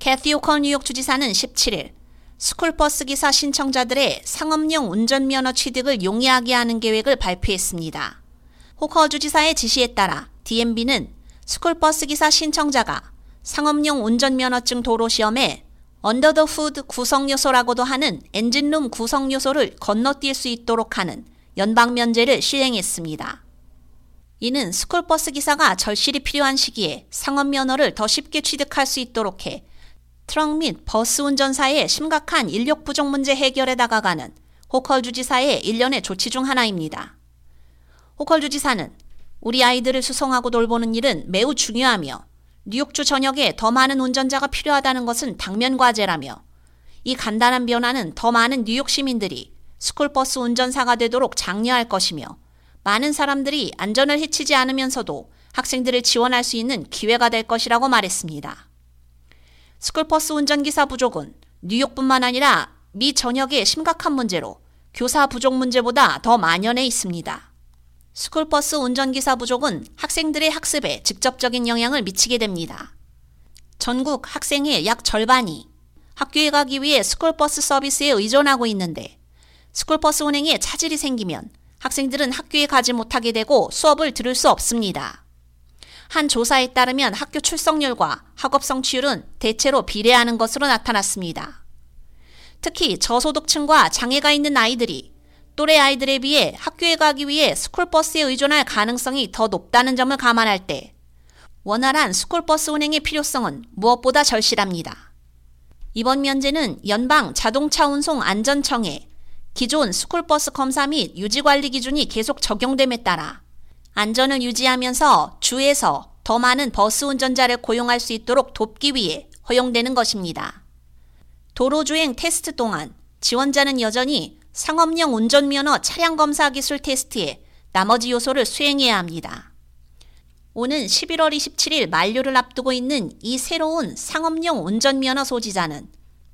캐티 오컨 뉴욕 주지사는 17일 스쿨버스 기사 신청자들의 상업용 운전면허 취득을 용이하게 하는 계획을 발표했습니다. 호컬 주지사의 지시에 따라 DMV는 스쿨버스 기사 신청자가 상업용 운전면허증 도로 시험에 under the hood 구성 요소라고도 하는 엔진룸 구성 요소를 건너뛸 수 있도록 하는 연방 면제를 시행했습니다. 이는 스쿨버스 기사가 절실히 필요한 시기에 상업 면허를 더 쉽게 취득할 수 있도록 해 트럭 및 버스 운전사의 심각한 인력 부족 문제 해결에 다가가는 호컬 주지사의 일련의 조치 중 하나입니다. 호컬 주지사는 우리 아이들을 수송하고 돌보는 일은 매우 중요하며 뉴욕주 전역에 더 많은 운전자가 필요하다는 것은 당면 과제라며 이 간단한 변화는 더 많은 뉴욕 시민들이 스쿨버스 운전사가 되도록 장려할 것이며 많은 사람들이 안전을 해치지 않으면서도 학생들을 지원할 수 있는 기회가 될 것이라고 말했습니다. 스쿨버스 운전기사 부족은 뉴욕뿐만 아니라 미 전역의 심각한 문제로 교사 부족 문제보다 더 만연해 있습니다. 스쿨버스 운전기사 부족은 학생들의 학습에 직접적인 영향을 미치게 됩니다. 전국 학생의 약 절반이 학교에 가기 위해 스쿨버스 서비스에 의존하고 있는데 스쿨버스 운행에 차질이 생기면 학생들은 학교에 가지 못하게 되고 수업을 들을 수 없습니다. 한 조사에 따르면 학교 출석률과 학업 성취율은 대체로 비례하는 것으로 나타났습니다. 특히 저소득층과 장애가 있는 아이들이 또래 아이들에 비해 학교에 가기 위해 스쿨버스에 의존할 가능성이 더 높다는 점을 감안할 때 원활한 스쿨버스 운행의 필요성은 무엇보다 절실합니다. 이번 면제는 연방 자동차 운송 안전청에 기존 스쿨버스 검사 및 유지관리 기준이 계속 적용됨에 따라 안전을 유지하면서 주에서 더 많은 버스 운전자를 고용할 수 있도록 돕기 위해 허용되는 것입니다. 도로주행 테스트 동안 지원자는 여전히 상업용 운전면허 차량 검사 기술 테스트에 나머지 요소를 수행해야 합니다. 오는 11월 27일 만료를 앞두고 있는 이 새로운 상업용 운전면허 소지자는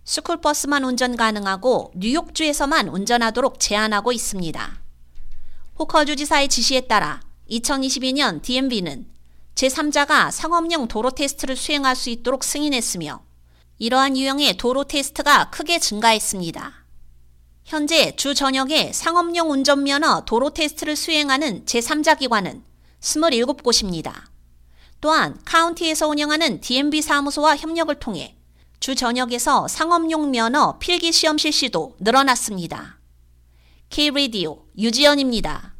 스쿨버스만 운전 가능하고 뉴욕주에서만 운전하도록 제한하고 있습니다. 호커 주 지사의 지시에 따라 2022년 DMV는 제3자가 상업용 도로 테스트를 수행할 수 있도록 승인했으며 이러한 유형의 도로 테스트가 크게 증가했습니다. 현재 주 전역에 상업용 운전면허 도로 테스트를 수행하는 제3자 기관은 27곳입니다. 또한 카운티에서 운영하는 DMV 사무소와 협력을 통해 주 전역에서 상업용 면허 필기 시험 실시도 늘어났습니다. K-Radio 유지연입니다.